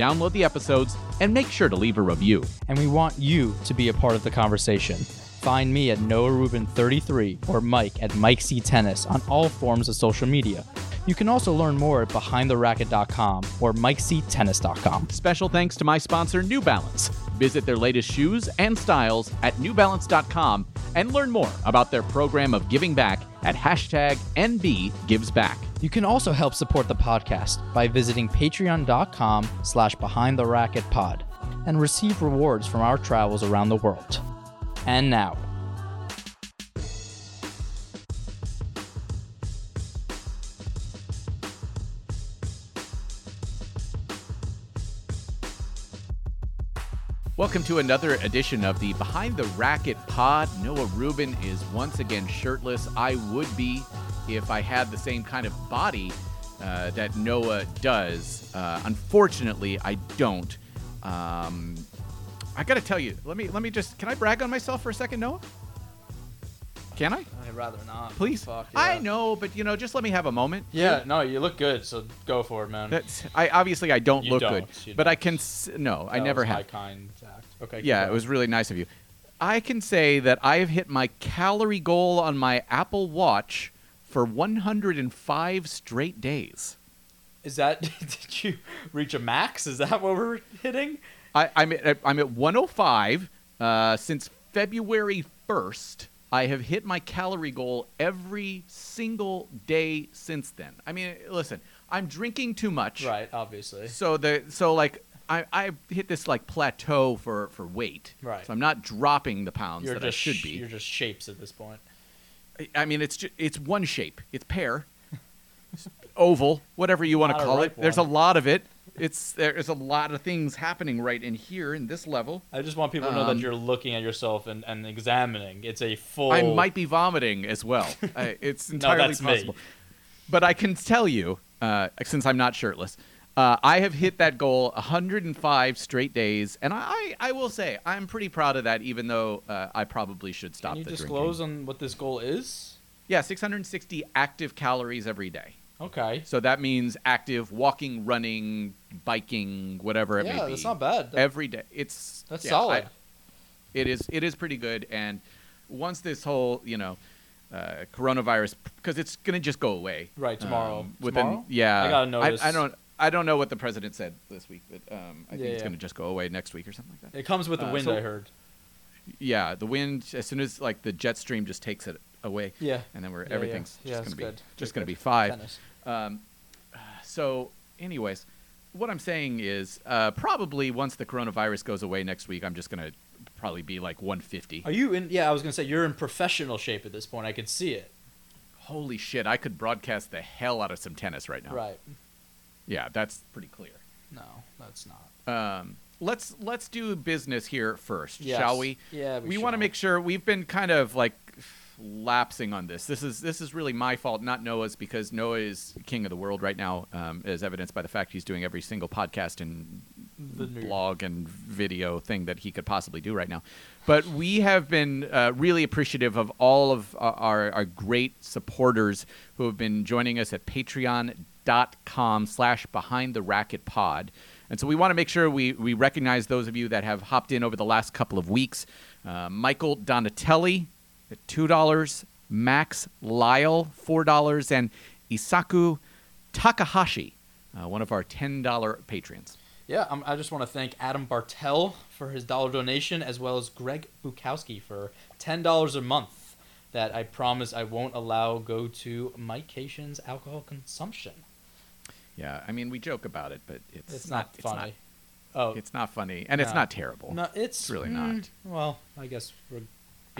Download the episodes and make sure to leave a review. And we want you to be a part of the conversation. Find me at Noah Rubin 33 or Mike at Mike C Tennis on all forms of social media. You can also learn more at behindtheracket.com or mikectennis.com. Special thanks to my sponsor, New Balance. Visit their latest shoes and styles at newbalance.com and learn more about their program of giving back at hashtag NBGivesBack. You can also help support the podcast by visiting patreon.com slash behindtheracketpod and receive rewards from our travels around the world. And now, Welcome to another edition of the Behind the Racket Pod. Noah Rubin is once again shirtless. I would be if I had the same kind of body uh, that Noah does. Uh, unfortunately, I don't. Um, I got to tell you. Let me let me just. Can I brag on myself for a second, Noah? Can I? I'd rather not. Please. Fuck, yeah. I know, but you know, just let me have a moment. Yeah, no, you look good, so go for it, man. That's I obviously I don't You look don't, good, you but I don't. can. s- No, I That never was have. My kind act. Okay. Yeah, it was really nice of you. I can say that I have hit my calorie goal on my Apple Watch for 105 straight days. Is that? did you reach a max? Is that what we're hitting? I, I'm at I'm at 105 uh, since February 1st. I have hit my calorie goal every single day since then. I mean, listen, I'm drinking too much. Right. Obviously. So the so like I, I hit this like plateau for for weight. Right. So I'm not dropping the pounds You're that just I should be. You're just shapes at this point. I mean, it's just, it's one shape. It's pear, oval, whatever you want to call it. ripe There's a lot of it. It's there's a lot of things happening right in here in this level. I just want people to know that Um, you're looking at yourself and, and examining. It's a full. I might be vomiting as well. I, it's No, entirely me. possible. But I can tell you, uh, since I'm not shirtless, uh, I have hit that goal 105 straight days, and I, I, I will say I'm pretty proud of that. Even though uh, I probably should stop Can you disclose drinking. on what this goal is? Yeah, 660 active calories every day. Okay. So that means active walking, running, biking, whatever it may be. Yeah, that's not bad. That- Every day. It's That's yeah, solid. I- it is it is pretty good and once this whole, you know, uh, coronavirus because it's going to just go away. Right, tomorrow. Um, within Tomorrow? yeah. I gotta notice. I, don't I don't know what the president said this week, but um, I Yeah, think it's yeah. going to just go away next week or something like that. It comes with the Uh, wind, so- I heard. Yeah, the wind as soon as like the jet stream just takes it away Yeah. and then we're Yeah, yeah. everything's Yeah, just going to be just going to be five. Tennis. Um, so, anyways, what I'm saying is uh, probably once the coronavirus goes away next week, I'm just gonna probably be like 150. Are you in? Yeah, I was gonna say you're in professional shape at this point. I can see it. Holy shit! I could broadcast the hell out of some tennis right now. Right. Yeah, that's pretty clear. No, that's not. Um, let's let's do business here first, Yes. shall we? Yeah, we we want to make sure we've been kind of like lapsing on this. This is this is really my fault, not Noah's, because Noah is king of the world right now, um, as evidenced by the fact he's doing every single podcast and blog and video thing that he could possibly do right now. But we have been uh, really appreciative of all of our, our, great supporters who have been joining us at patreon.com slash behind the racket pod. And so we want to make sure we, we recognize those of you that have hopped in over the last couple of weeks. Uh, Michael Donatelli at $2, Max Lyle, $4, and Isaku Takahashi, uh, one of our $10 patrons. Yeah, um, I just want to thank Adam Bartel for his dollar donation, as well as Greg Bukowski for ten dollars a month that I promise I won't allow go to Mike Cation's alcohol consumption. Yeah, I mean we joke about it, but it's, It's, not, It's funny. not, oh, it's not funny, and it's not terrible. no, it's, It's really mm, not. Well, I guess we're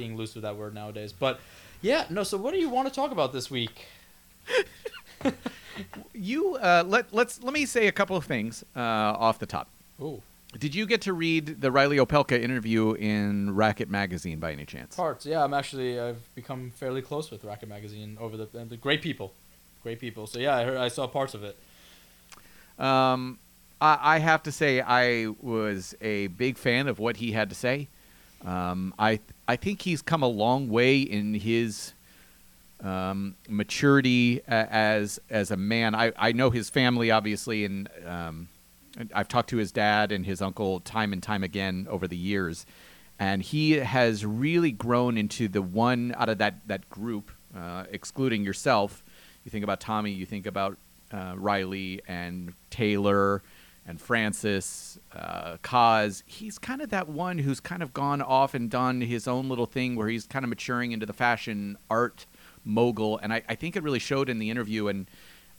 being loose with that word nowadays, but yeah, no. So what do you want to talk about this week? You uh, let let's let me say a couple of things uh, off the top. Ooh, Did you get to read the Reilly Opelka interview in Racket magazine by any chance? parts. Yeah, I'm actually I've become fairly close with Racket Magazine over the, the great people, great people. So yeah, I heard I saw parts of it. Um, I, I have to say I was a big fan of what he had to say. Um, I I think he's come a long way in his um, maturity as as a man. I, I know his family obviously, and um, I've talked to his dad and his uncle time and time again over the years, and he has really grown into the one out of that that group, uh, excluding yourself. You think about Tommy, you think about uh, Reilly and Taylor and Frances, uh, Kaz. He's kind of that one who's kind of gone off and done his own little thing where he's kind of maturing into the fashion art mogul, and I, I think it really showed in the interview. And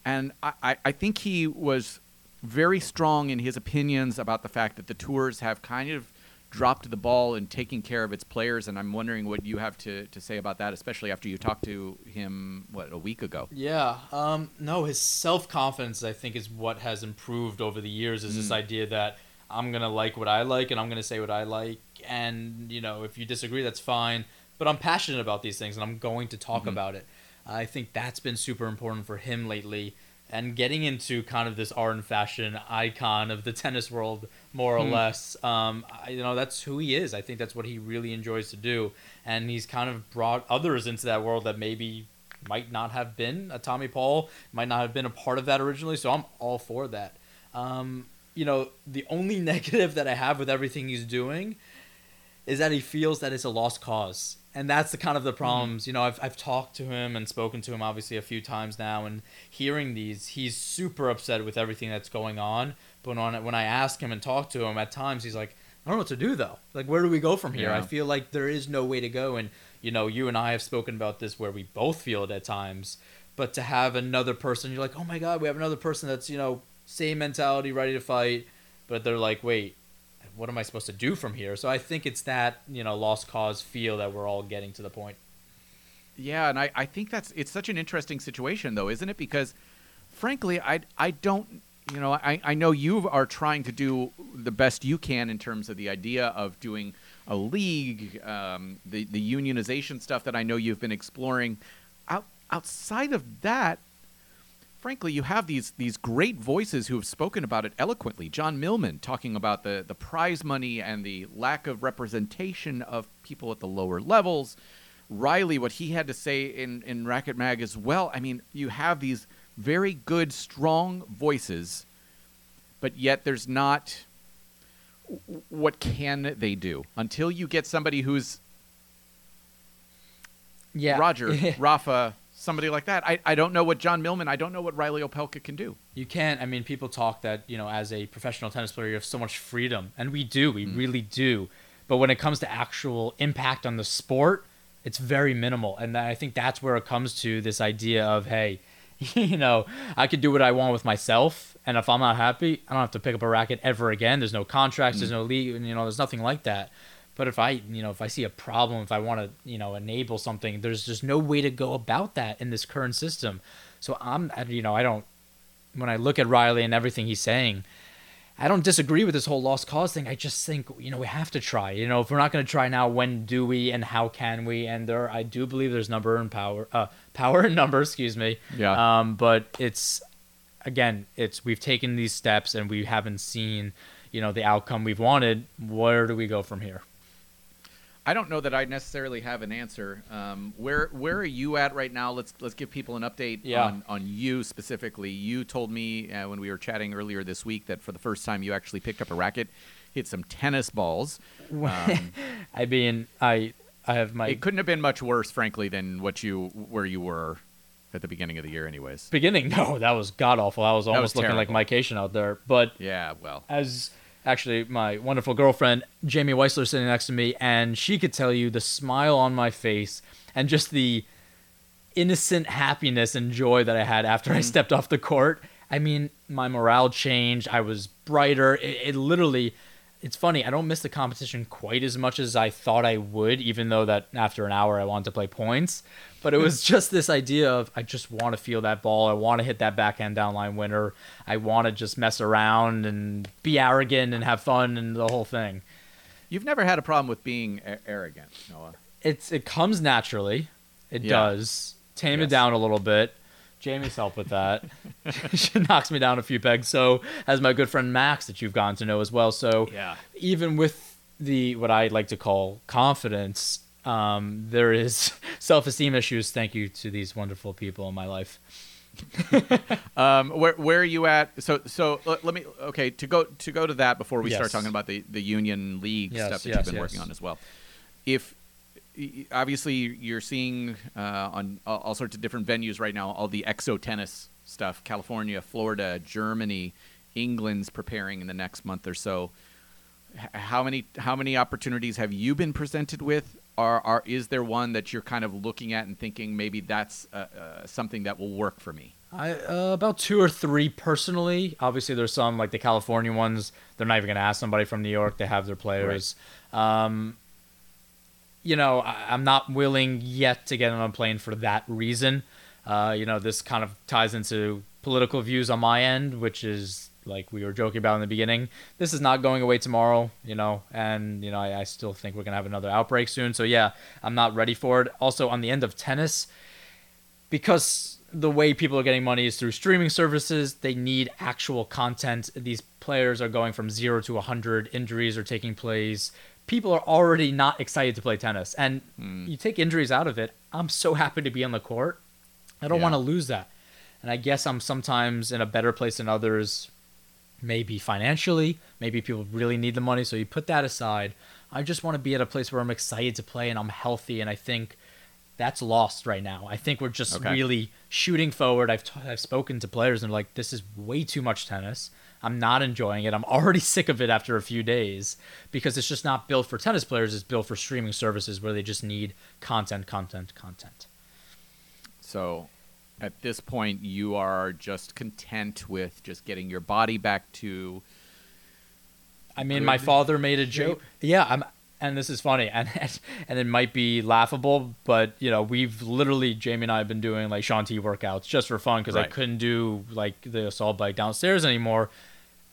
and I, I- I think he was very strong in his opinions about the fact that the tours have kind of dropped the ball in taking care of its players. And I'm wondering what you have to, to say about that, especially after you talked to him what a week ago. Yeah. Um, no, his self confidence, I think, is what has improved over the years. Is this Mm. idea that I'm gonna like what I like and I'm gonna say what I like, and you know, if you disagree, that's fine. But I'm passionate about these things and I'm going to talk Mhm. about it. I think that's been super important for him lately, and getting into kind of this art and fashion icon of the tennis world, more or Hmm. less. Um, I, you know, that's who he is. I think that's what he really enjoys to do, and he's kind of brought others into that world that maybe might not have been a Tommy Paul, might not have been a part of that originally. So I'm all for that. Um, you know, the only negative that I have with everything he's doing is that he feels that it's a lost cause. And that's the kind of the mm. problems. You know, I've, I've talked to him and spoken to him obviously a few times now, and hearing these, he's super upset with everything that's going on. But when, when I ask him and talk to him, at times he's like, I don't know what to do though. Like, where do we go from here? Yeah. I feel like there is no way to go. And, you know, you and I have spoken about this where we both feel it at times. But to have another person, you're like, oh my God, we have another person that's, you know, same mentality, ready to fight. But they're like, wait, what am I supposed to do from here? So I think it's that, you know, lost cause feel that we're all getting to the point. Yeah, and I, I think that's it's such an interesting situation though, isn't it? Because frankly, I I don't you know, I, I know you are trying to do the best you can in terms of the idea of doing a league, um, the the unionization stuff that I know you've been exploring. Out, outside of that, frankly, you have these these great voices who have spoken about it eloquently. John Millman talking about the the prize money and the lack of representation of people at the lower levels. Reilly, what he had to say in in Racket Mag as well. I mean, you have these very good, strong voices, but yet there's not. What can they do until you get somebody who's Yeah. Roger, Rafa, somebody like that? I, I don't know what John Millman. I don't know what Reilly Opelka can do. You can't. I mean, people talk that you know, as a professional tennis player, you have so much freedom, and we do. We mm. really do. But when it comes to actual impact on the sport, it's very minimal, and I think that's where it comes to this idea of, hey, you know, I could do what I want with myself, and if I'm not happy, I don't have to pick up a racket ever again. There's no contracts. There's mm. no league. You know, there's nothing like that. But if I, you know, if I see a problem, if I want to, you know, enable something, there's just no way to go about that in this current system. So I'm, you know, I don't when I look at Reilly and everything he's saying, I don't disagree with this whole lost cause thing. I just think you know we have to try. You know, if we're not going to try now, when do we and how can we? And there, I do believe there's number and power, uh, power and number. Excuse me. Yeah. Um, but it's again, it's we've taken these steps and we haven't seen, you know, the outcome we've wanted. Where do we go from here? I don't know that I necessarily have an answer. Um, where where are you at right now? Let's let's give people an update Yeah. on, on you specifically. You told me uh, when we were chatting earlier this week that for the first time you actually picked up a racket, hit some tennis balls. Um, I mean, I I have my it couldn't have been much worse, frankly, than what you where you were at the beginning of the year, anyways. beginning. No, that was god awful. I was almost looking like. Mike Cation out there. But Yeah, well, as actually my wonderful girlfriend Jamie Weisler sitting next to me, and she could tell you the smile on my face and just the innocent happiness and joy that I had after I mm. stepped off the court. I mean, my morale changed. I was brighter. It, it literally, it's funny. I don't miss the competition quite as much as I thought I would, even though that after an hour I wanted to play points. But it was just this idea of I just want to feel that ball. I want to hit that backhand downline winner. I want to just mess around and be arrogant and have fun and the whole thing. You've never had a problem with being a- arrogant, Noah. It's it comes naturally. It Yeah. does. Tame it down a little bit. Jamie's helped with that. she knocks me down a few pegs. So has my good friend Max that you've gotten to know as well. So Yeah. even with the what I like to call confidence, um, there is self-esteem issues. Thank you to these wonderful people in my life. Um, where where are you at? So so let, let me okay to go to go to that before we start talking about the the union league Yes, stuff that yes, you've been yes. working on as well. If obviously you're seeing uh, on all, all sorts of different venues right now all the exo tennis stuff, California, Florida, Germany, England's preparing in the next month or so. How many how many opportunities have you been presented with? Are, are is there one that you're kind of looking at and thinking maybe that's uh, uh, something that will work for me? I uh, about two or three personally. Obviously, there's some like the California ones. They're not even going to ask somebody from New York. They have their players. Um, you know, I, I'm not willing yet to get on a plane for that reason. Uh, you know, this kind of ties into political views on my end, which is like we were joking about in the beginning. This is not going away tomorrow, you know, and you know, I, I still think we're gonna have another outbreak soon. So yeah, I'm not ready for it. Also, on the end of tennis, because the way people are getting money is through streaming services, they need actual content. These players are going from zero to 100, injuries are taking place. People are already not excited to play tennis. And hmm. you take injuries out of it, I'm so happy to be on the court. I don't Yeah. want to lose that. And I guess I'm sometimes in a better place than others, maybe financially. Maybe people really need the money. So you put that aside. I just want to be at a place where I'm excited to play and I'm healthy. And I think that's lost right now. I think we're just Okay. really shooting forward. I've t- I've spoken to players and they're like, this is way too much tennis. I'm not enjoying it. I'm already sick of it after a few days because it's just not built for tennis players. It's built for streaming services where they just need content, content, content. So at this point, you are just content with just getting your body back to. I mean, my father made a joke. Yeah, I'm, and this is funny, and and it might be laughable, but you know, we've literally Jamie and I have been doing like Shaun T workouts just for fun because I couldn't do like the assault bike downstairs anymore,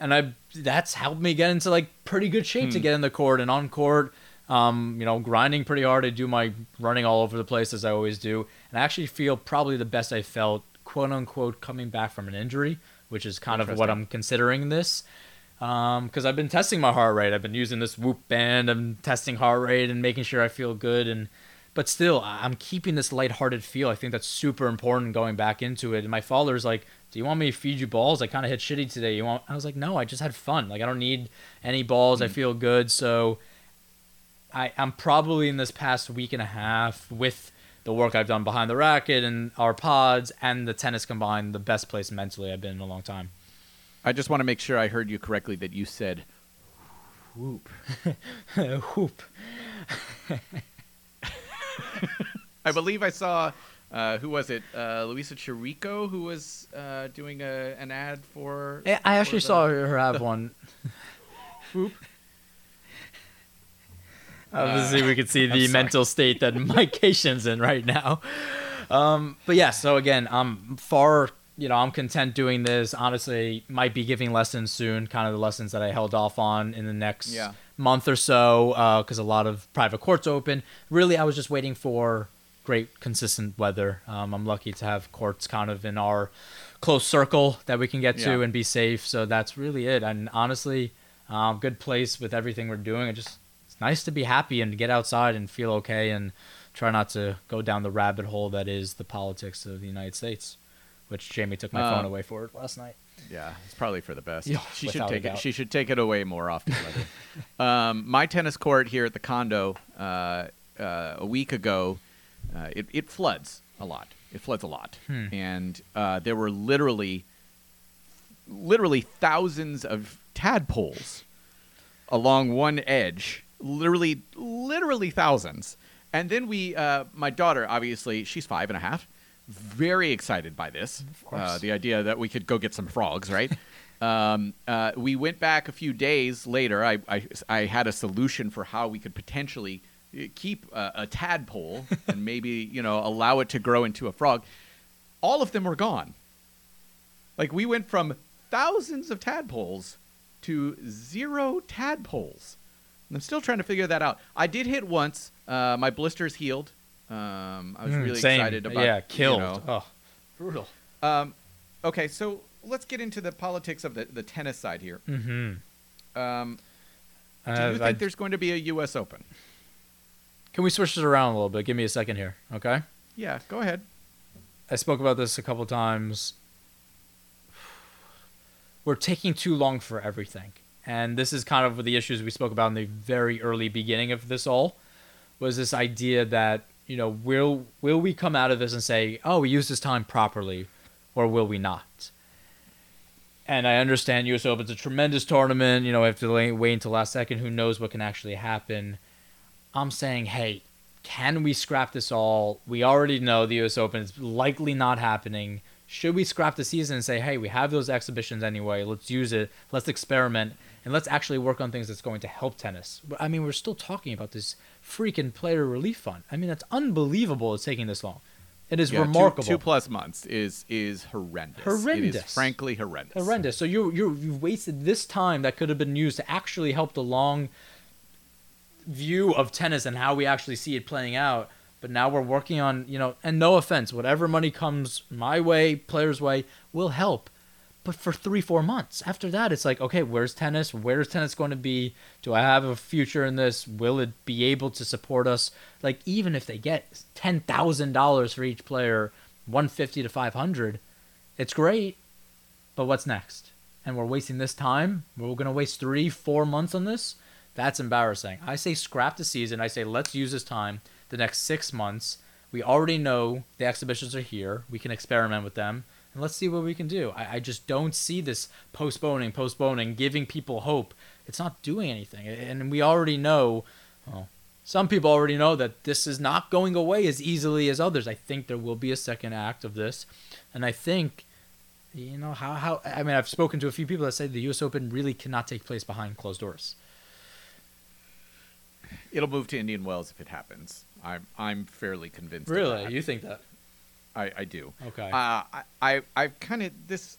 and I that's helped me get into like pretty good shape to hmm. get in the court and on court. Um, you know, grinding pretty hard. I do my running all over the place as I always do, and I actually feel probably the best I felt, quote unquote, coming back from an injury, which is kind of what I'm considering this because I've been testing my heart rate. I've been using this Whoop band. I'm testing heart rate and making sure I feel good. And but still, I'm keeping this lighthearted feel. I think that's super important going back into it. And my father's like, "Do you want me to feed you balls? I kind of hit shitty today. You want?" I was like, "No, I just had fun. Like I don't need any balls. I feel good." So I, I'm probably in this past week and a half with the work I've done behind the racket and our pods and the tennis combined, the best place mentally I've been in a long time. I just want to make sure I heard you correctly that you said whoop. Whoop. I believe I saw. Uh, who was it? Uh, Louisa Chirico, who was uh, doing a, an ad for. I actually for saw her have one. Whoop. Obviously, we could see the mental state that Mike Cation's in right now. Um, but yeah, so again, I'm far, you know, I'm content doing this. Honestly, might be giving lessons soon, kind of the lessons that I held off on in the next Yeah. month or so, because a lot of private courts open. Really, I was just waiting for great, consistent weather. Um, I'm lucky to have courts kind of in our close circle that we can get to Yeah. and be safe. So that's really it. And honestly, um, good place with everything we're doing. It just it's nice to be happy and get outside and feel okay and try not to go down the rabbit hole that is the politics of the United States, which Jamie took my Uh, phone away for last night. Yeah, it's probably for the best. Yeah, she should take it. She should take it away more often. Um, my tennis court here at the condo uh, uh, a week ago, uh, it, it floods a lot. It floods a lot, Hmm. and uh, there were literally, literally thousands of tadpoles along one edge, literally, literally thousands. And then we, uh, my daughter, obviously, she's five and a half, very excited by this. course. Uh, the idea that we could go get some frogs, right? um, uh, we went back a few days later. I, I, I had a solution for how we could potentially uh, keep a, a tadpole and maybe, you know, allow it to grow into a frog. All of them were gone. Like we went from thousands of tadpoles to zero tadpoles. I'm still trying to figure that out. I did hit once. Uh, my blisters healed. Um, I was Mm, really same. excited about. Yeah, you killed. know. Oh, brutal. Um, okay, so let's get into the politics of the, the tennis side here. Mm-hmm. Um, do Uh, you think there's going to be a U.S. Open? can we switch this around a little bit? Give me a second here, okay? Yeah, go ahead. I spoke about this a couple times. We're taking too long for everything. And this is kind of the issues we spoke about in the very early beginning of this all was this idea that, you know, will will we come out of this and say, "Oh, we used this time properly," or will we not? And I understand US Open's a tremendous tournament, you know, we have to wait until last second, who knows what can actually happen. I'm saying, hey, can we scrap this all? We already know the US Open is likely not happening. Should we scrap the season and say, hey, we have those exhibitions anyway, let's use it, let's experiment, and let's actually work on things that's going to help tennis? I mean, we're still talking about this freaking player relief fund. I mean, that's unbelievable it's taking this long. It is Yeah, remarkable. Two, plus months is is horrendous. Horrendous. is frankly horrendous. horrendous. So you you you've wasted this time that could have been used to actually help the long view of tennis and how we actually see it playing out. But now we're working on you know, and no offense, whatever money comes my way, players' way, will help. But for three four months after that, it's like okay, where's tennis? Where's tennis going to be? Do I have a future in this? Will it be able to support us? Like even if they get ten thousand dollars for each player, one fifty to five hundred, it's great but what's next? And we're wasting this time. We're going to waste three, four months on this. That's embarrassing. I say scrap the season. I say let's use this time, the next six months. We already know the exhibitions are here. We can experiment with them. And let's see what we can do. I, I just don't see this postponing, postponing, giving people hope. It's not doing anything. And we already know, well, some people already know that this is not going away as easily as others. I think there will be a second act of this. And I think you know how how I mean I've spoken to a few people that say the U.S. Open really cannot take place behind closed doors. It'll move to Indian Wells if it happens. I'm I'm fairly convinced. of Really, you think that? I, I do. Okay. Uh, I I, I kind of this.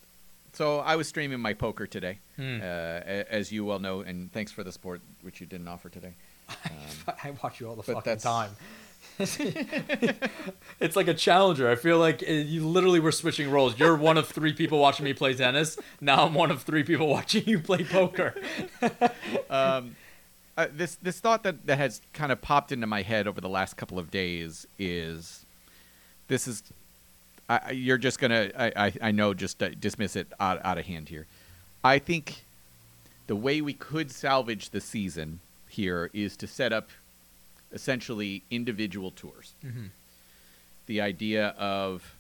So I was streaming my poker today, Hmm. uh, as you well know, and thanks for the support which you didn't offer today. Um, I watch you all the fucking that's- time. it's like a challenger. I feel like uh, you literally were switching roles. You're one of three people watching me play tennis. Now I'm one of three people watching you play poker. um, uh, this this thought that, that has kind of popped into my head over the last couple of days is this is I, you're just gonna I, I, I know just uh, dismiss it out, out of hand here. I think the way we could salvage the season here is to set up essentially individual tours. Mhm. The idea of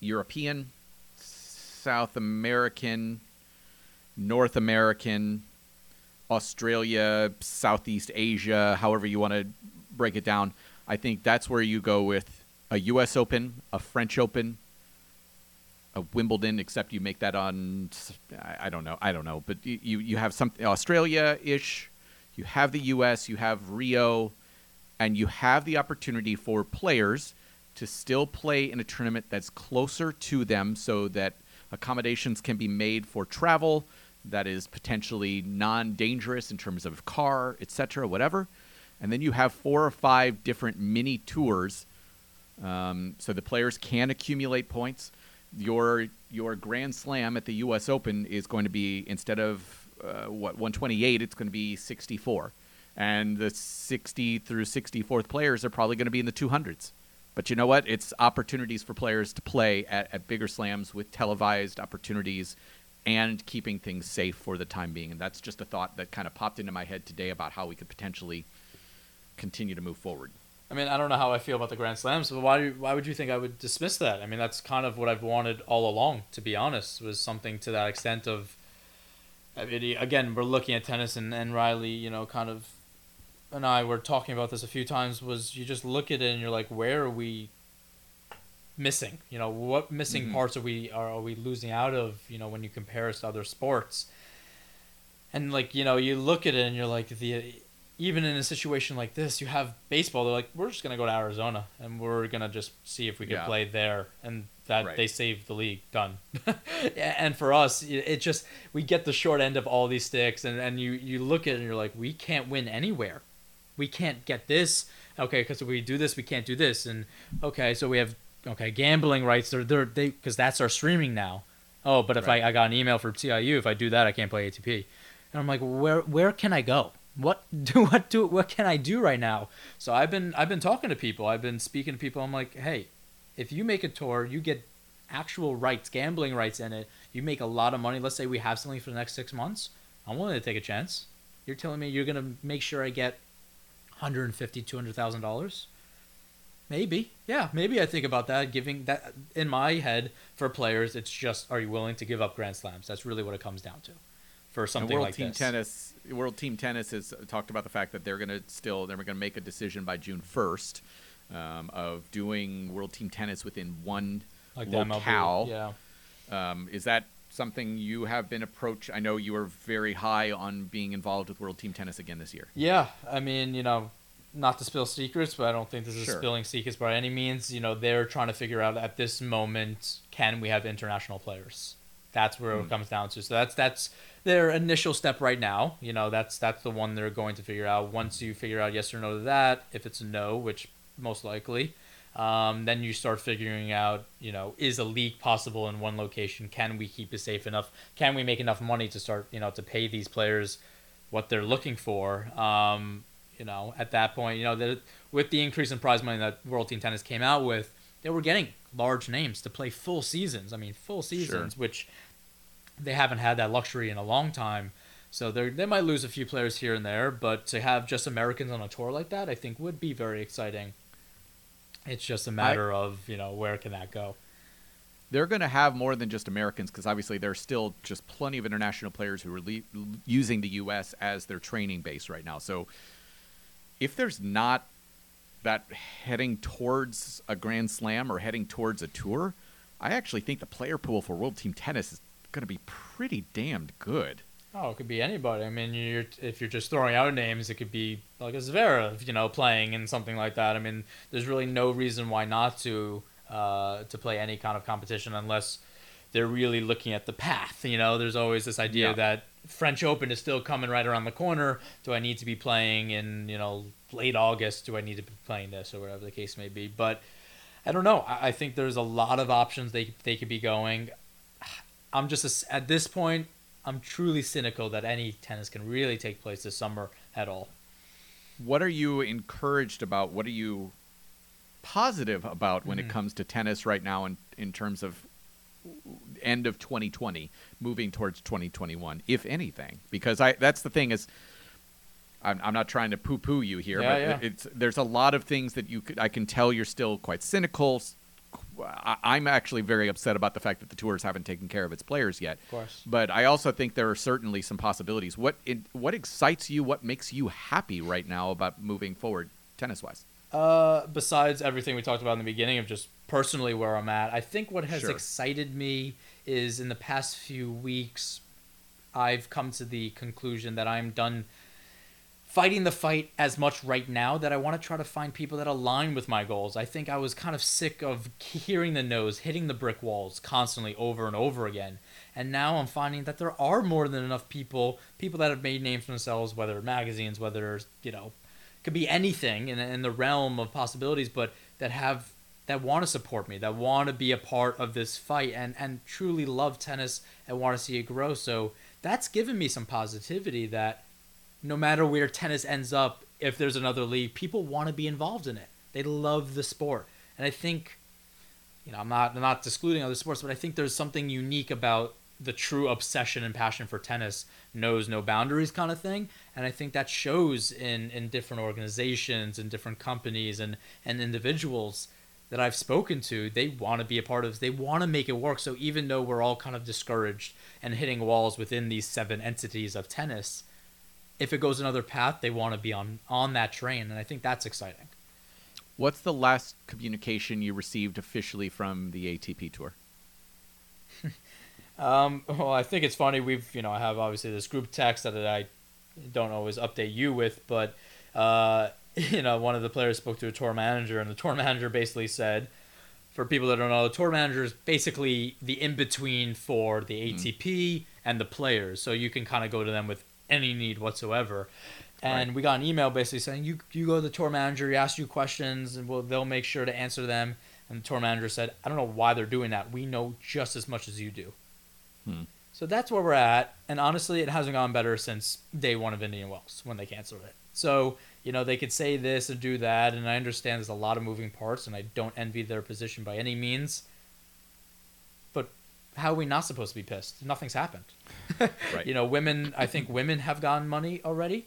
European, South American, North American, Australia, Southeast Asia, however you want to break it down. I think that's where you go with a U.S. Open, a French Open, a Wimbledon, except you make that on I, I don't know, I don't know, but you you, have something Australia ish, you have the U.S., you have Rio, and you have the opportunity for players to still play in a tournament that's closer to them, so that accommodations can be made for travel that is potentially non-dangerous in terms of car, etc., whatever. And then you have four or five different mini tours um, so the players can accumulate points. Your your Grand Slam at the U.S. Open is going to be instead of uh, what 128, it's going to be 64, and the 60 through 64th players are probably going to be in the 200s. But you know what? It's opportunities for players to play at, at bigger slams with televised opportunities and keeping things safe for the time being. And that's just a thought that kind of popped into my head today about how we could potentially continue to move forward. I mean, I don't know how I feel about the Grand Slams, but why why would you think I would dismiss that? I mean, that's kind of what I've wanted all along, to be honest, was something to that extent of I mean, again, we're looking at tennis, and, and Reilly, you know, kind of, and I were talking about this a few times. Was you just look at it and you're like, where are we missing? You know, what missing Mhm. parts are we are, are we losing out of? You know, when you compare us to other sports, and like you know, you look at it and you're like, the even in a situation like this, you have baseball. They're like, we're just gonna go to Arizona and we're gonna just see if we can Yeah. play there, and that Right. they saved the league. Done. and for us, it it just we get the short end of all these sticks, and and you you look at it and you're like, we can't win anywhere. We can't get this. Okay, because if we do this, we can't do this, and okay, so we have okay gambling rights. They're they're they because that's our streaming now. Oh, but if Right. I, I got an email from TIU, if I do that, I can't play ATP. And I'm like, where where can I go? What do what do what can I do right now? So I've been I've been talking to people. I've been speaking to people. I'm like, hey, if you make a tour, you get actual rights, gambling rights in it. You make a lot of money. Let's say we have something for the next six months. I'm willing to take a chance. You're telling me you're gonna make sure I get 150 200,000 dollars? Maybe, yeah, maybe I think about that. Giving that in my head for players, it's just are you willing to give up Grand Slams? That's really what it comes down to. For something World like Team this. Tennis, World Team Tennis has talked about the fact that they're going to still they're going to make a decision by June first um, of doing World Team Tennis within one like the MLB, locale. yeah. Um, is that something you have been approached? I know you were very high on being involved with World Team Tennis again this year. Yeah, I mean, you know, not to spill secrets, but I don't think this is Sure. spilling secrets by any means. You know, they're trying to figure out at this moment, can we have international players? That's where Mm. it comes down to. So that's that's their initial step right now. You know, that's that's the one they're going to figure out. Once you figure out yes or no to that, if it's a no, which most likely, um, then you start figuring out, you know, is a league possible in one location? Can we keep it safe enough? Can we make enough money to start, you know, to pay these players what they're looking for? Um, you know, at that point, you know, the, with the increase in prize money that World Team Tennis came out with, they were getting large names to play full seasons. I mean, full seasons, which they haven't had that luxury in a long time. So they they might lose a few players here and there, but to have just Americans on a tour like that, I think would be very exciting. It's just a matter of you know where can that go. They're going to have more than just Americans because obviously there's still just plenty of international players who are le- using the U.S. as their training base right now. So if there's not that heading towards a Grand Slam or heading towards a tour, I actually think the player pool for World Team Tennis is going to be pretty damned good. Oh, it could be anybody. I mean, you're if you're just throwing out names, it could be like a Zverev, you know, playing in something like that. I mean, there's really no reason why not to uh, to play any kind of competition unless they're really looking at the path. You know, there's always this idea Yeah. that French Open is still coming right around the corner. Do I need to be playing in you know late August? Do I need to be playing this or whatever the case may be? But I don't know. I, I think there's a lot of options they they could be going. I'm just a at this point. I'm truly cynical that any tennis can really take place this summer at all. What are you encouraged about? What are you positive about when it Mhm. comes to tennis right now in, in terms of end of 2020 moving towards 2021 if anything because i that's the thing is i'm, I'm not trying to poo-poo you here Yeah, but yeah. it's there's a lot of things that you could i can tell you're still quite cynical I- i'm actually very upset about the fact that the tours haven't taken care of its players yet Of course. but i also think there are certainly some possibilities what what excites you what makes you happy right now about moving forward tennis wise Uh, besides everything we talked about in the beginning of just personally where I'm at, I think what has Sure. excited me is in the past few weeks, I've come to the conclusion that I'm done fighting the fight as much right now that I want to try to find people that align with my goals. I think I was kind of sick of hearing the no's, hitting the brick walls constantly over and over again. And now I'm finding that there are more than enough people, people that have made names for themselves, whether magazines, whether, you know, could be anything in, in the realm of possibilities, but that have that want to support me, that want to be a part of this fight, and and truly love tennis and want to see it grow. So that's given me some positivity that no matter where tennis ends up, if there's another league, people want to be involved in it. They love the sport, and I think, you know, I'm not I'm not excluding other sports, but I think there's something unique about the true obsession and passion for tennis knows no boundaries kind of thing and i think that shows in in different organizations and different companies and and individuals that I've spoken to, they want to be a part of. They want to make it work. So even though we're all kind of discouraged and hitting walls within these seven entities of tennis, if it goes another path, they want to be on on that train, and I think that's exciting. What's the last communication you received officially from the ATP tour? Um, well, I think it's funny. We've, you know, I have obviously this group text that I don't always update you with, but, uh, you know, one of the players spoke to a tour manager, and the tour manager basically said, for people that don't know, the tour manager is basically the in between for the ATP and the players. So you can kind of go to them with any need whatsoever. And Right. we got an email basically saying, you, you go to the tour manager, you ask you questions, and we'll, they'll make sure to answer them. And the tour manager said, I don't know why they're doing that. We know just as much as you do. Hmm. So that's where we're at. And honestly, it hasn't gone better since day one of Indian Wells when they canceled it. So, you know, they could say this and do that. And I understand there's a lot of moving parts, and I don't envy their position by any means. How are we not supposed to be pissed? Nothing's happened. Right. You know, women, I think women have gotten money already.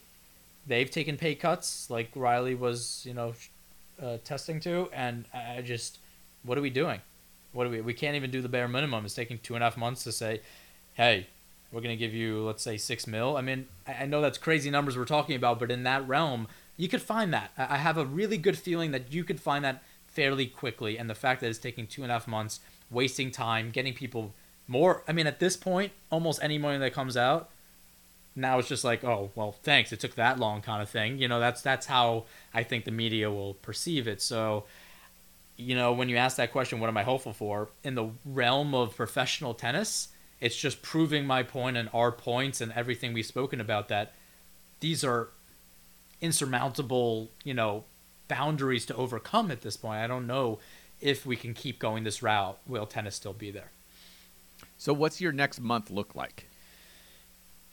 They've taken pay cuts, like Reilly was, you know, uh, testing to. And I just, what are we doing? What do we? We can't even do the bare minimum. It's taking two and a half months to say, hey, we're gonna give you, let's say, six mil. I mean, I I know that's crazy numbers we're talking about, but in that realm, you could find that. I I have a really good feeling that you could find that fairly quickly. And the fact that it's taking two and a half months, wasting time, getting people more. I mean, at this point, almost any money that comes out, now it's just like, oh, well, thanks. It took that long, kind of thing. You know, that's that's how I think the media will perceive it. So, you know, when you ask that question, what am I hopeful for? In the realm of professional tennis, it's just proving my point and our points and everything we've spoken about that these are insurmountable, you know, boundaries to overcome at this point. I don't know if we can keep going this route. Will tennis still be there? So, what's your next month look like?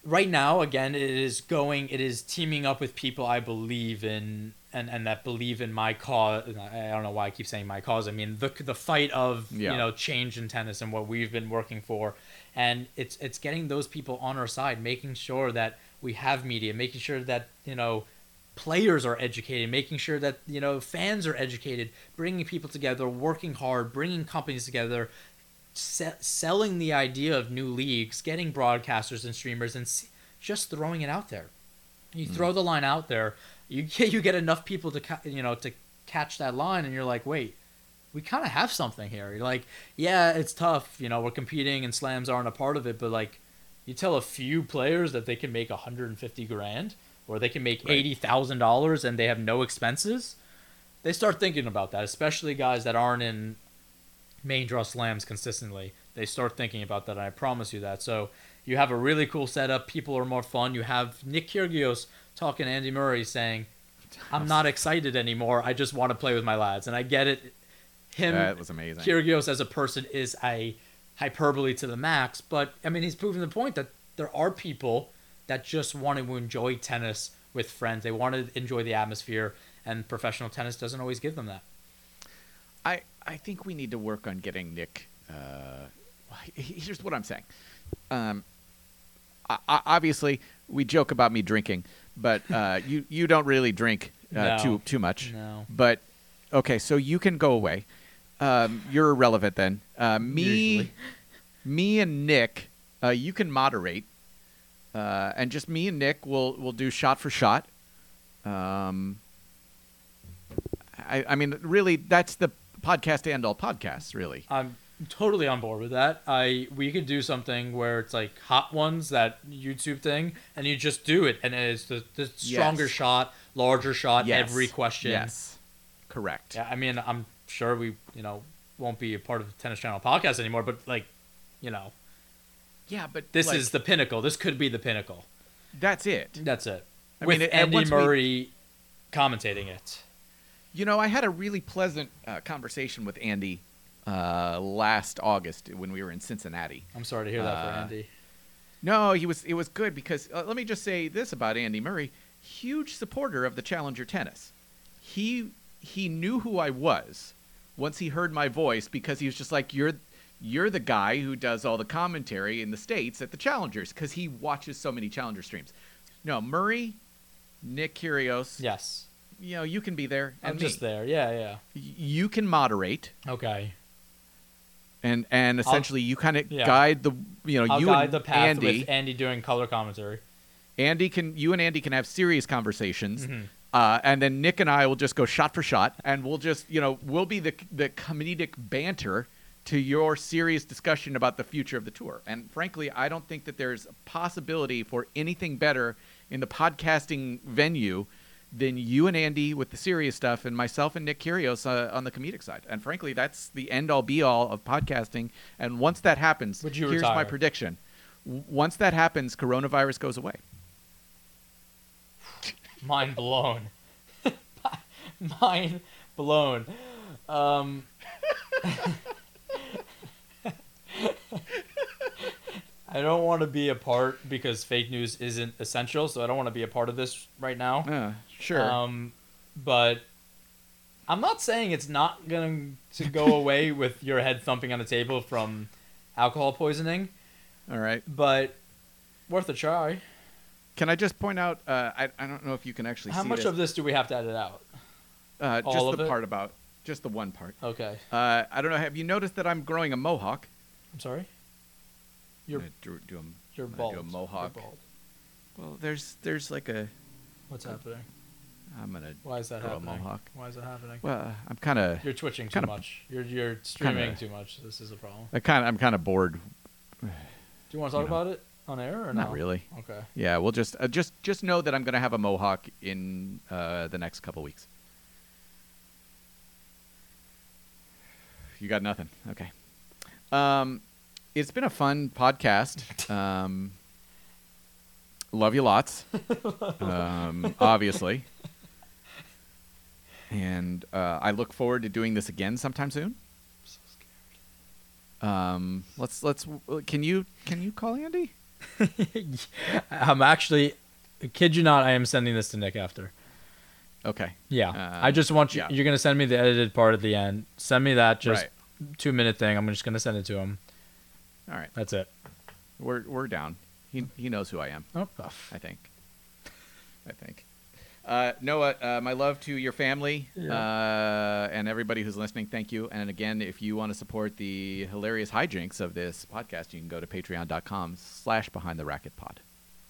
right now again it is going it is teaming up with people i believe in and and that believe in my cause i don't know why i keep saying my cause i mean the the fight of Yeah. you know change in tennis and what we've been working for and it's it's getting those people on our side making sure that we have media making sure that you know players are educated making sure that you know fans are educated bringing people together working hard bringing companies together se- selling the idea of new leagues, getting broadcasters and streamers, and s- just throwing it out there. You mm. throw the line out there, you get you get enough people to ca- you know to catch that line, and you're like, wait, we kind of have something here. You're like, yeah, it's tough. You know, we're competing, and slams aren't a part of it, but like, you tell a few players that they can make 150 grand, or they can make Right. eighty thousand dollars, and they have no expenses. They start thinking about that, especially guys that aren't in main draw slams consistently. They start thinking about that. I promise you that. So you have a really cool setup. People are more fun. You have Nick Kyrgios talking to Andy Murray saying, "I'm not excited anymore. I just want to play with my lads." And I get it. Him, That was amazing. Kyrgios as a person is a hyperbole to the max, but I mean he's proven the point that there are people that just want to enjoy tennis with friends. They want to enjoy the atmosphere, and professional tennis doesn't always give them that. I I think we need to work on getting Nick. Uh, here's what I'm saying. Um, I, I, obviously, we joke about me drinking, but uh, you you don't really drink uh, No. too too much. No. But okay, so you can go away. Um, you're irrelevant then. Uh, me, Usually. me and Nick, uh, you can moderate, uh, and just me and Nick will will do shot for shot. Um, I, I mean, really, that's the podcast and all podcasts, really. I'm totally on board with that. I we could do something where it's like hot ones that YouTube thing, and you just do it, and it's the, the stronger Yes. shot, larger shot, Yes. every question. Yes, correct. Yeah, I mean, I'm sure we you know won't be a part of the Tennis Channel podcast anymore, but like, you know, Yeah, but this like, is the pinnacle. This could be the pinnacle. that's it. That's it. I With mean, and Andy once we- Murray commentating it. You know, I had a really pleasant uh, conversation with Andy uh, last August when we were in Cincinnati. I'm sorry to hear that for Uh, Andy. No, he was. It was good because uh, let me just say this about Andy Murray: huge supporter of the Challenger tennis. He he knew who I was once he heard my voice because he was just like, "You're you're the guy who does all the commentary in the states at the Challengers," because he watches so many Challenger streams. No, Murray, Nick Kyrgios. Yes. you know you can be there and I'm me. just there. Yeah, yeah. You can moderate Okay. and and essentially you kind of yeah. guide the you know I'll you guide and the path Andy. with Andy doing color commentary. Andy can you and Andy can have serious conversations. Mm-hmm. Uh, and then Nick and I will just go shot for shot, and we'll just, you know, we'll be the the comedic banter to your serious discussion about the future of the tour. And frankly, I don't think that there's a possibility for anything better in the podcasting venue than you and Andy with the serious stuff, and myself and Nick Kyrgios uh, on the comedic side. And frankly, that's the end all be all of podcasting. And once that happens, here's my prediction: W- once that happens, coronavirus goes away. Mind blown. Mind blown. Um, I don't want to be a part because fake news isn't essential, so I don't want to be a part of this right now. Uh, sure. Um, but I'm not saying it's not going to go away with your head thumping on the table from alcohol poisoning, all right. but worth a try. Can I just point out? Uh, I I don't know if you can actually How much this. of this do we have to edit out? uh, all just the it? part about just the one part. Okay. Uh, I don't know. Have you noticed that I'm growing a mohawk? I'm sorry. I'm You're gonna do, do a, you're I'm bald. Do a mohawk. You're bald. Well, there's there's like a. What's happening? I'm gonna. Why is that a happening? mohawk. Why is that happening? Well, I'm kind of. You're twitching too much. You're you're streaming kinda- too much. This is a problem. I kind of. I'm kind of bored. Do you want to talk you know. about it on air or Not no? really. Okay. Yeah, we'll just uh, just just know that I'm gonna have a mohawk in uh, the next couple weeks. You got nothing. Okay. Um, it's been a fun podcast. Um, love you lots. um, obviously. And uh, I look forward to doing this again sometime soon. so scared. Um, let's let's. Can you can you call Andy? I'm actually, kid you not, I am sending this to Nick after. Okay. Yeah. Uh, I just want you. yeah. You're gonna send me the edited part at the end. Send me that just Right. two minute thing. I'm just gonna send it to him. All right. That's it. We're we're down. He he knows who I am. Oh. I think. I think. Uh, Noah, uh, my love to your family uh, and everybody who's listening. Thank you. And again, if you want to support the hilarious hijinks of this podcast, you can go to patreon.com slash behind the racket pod.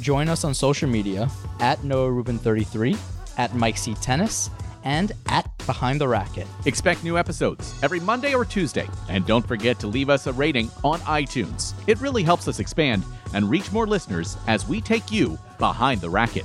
Join us on social media at Noah Rubin33, at Mike C Tennis, and at Behind the Racket. Expect new episodes every Monday or Tuesday. And don't forget to leave us a rating on iTunes. It really helps us expand and reach more listeners as we take you behind the racket.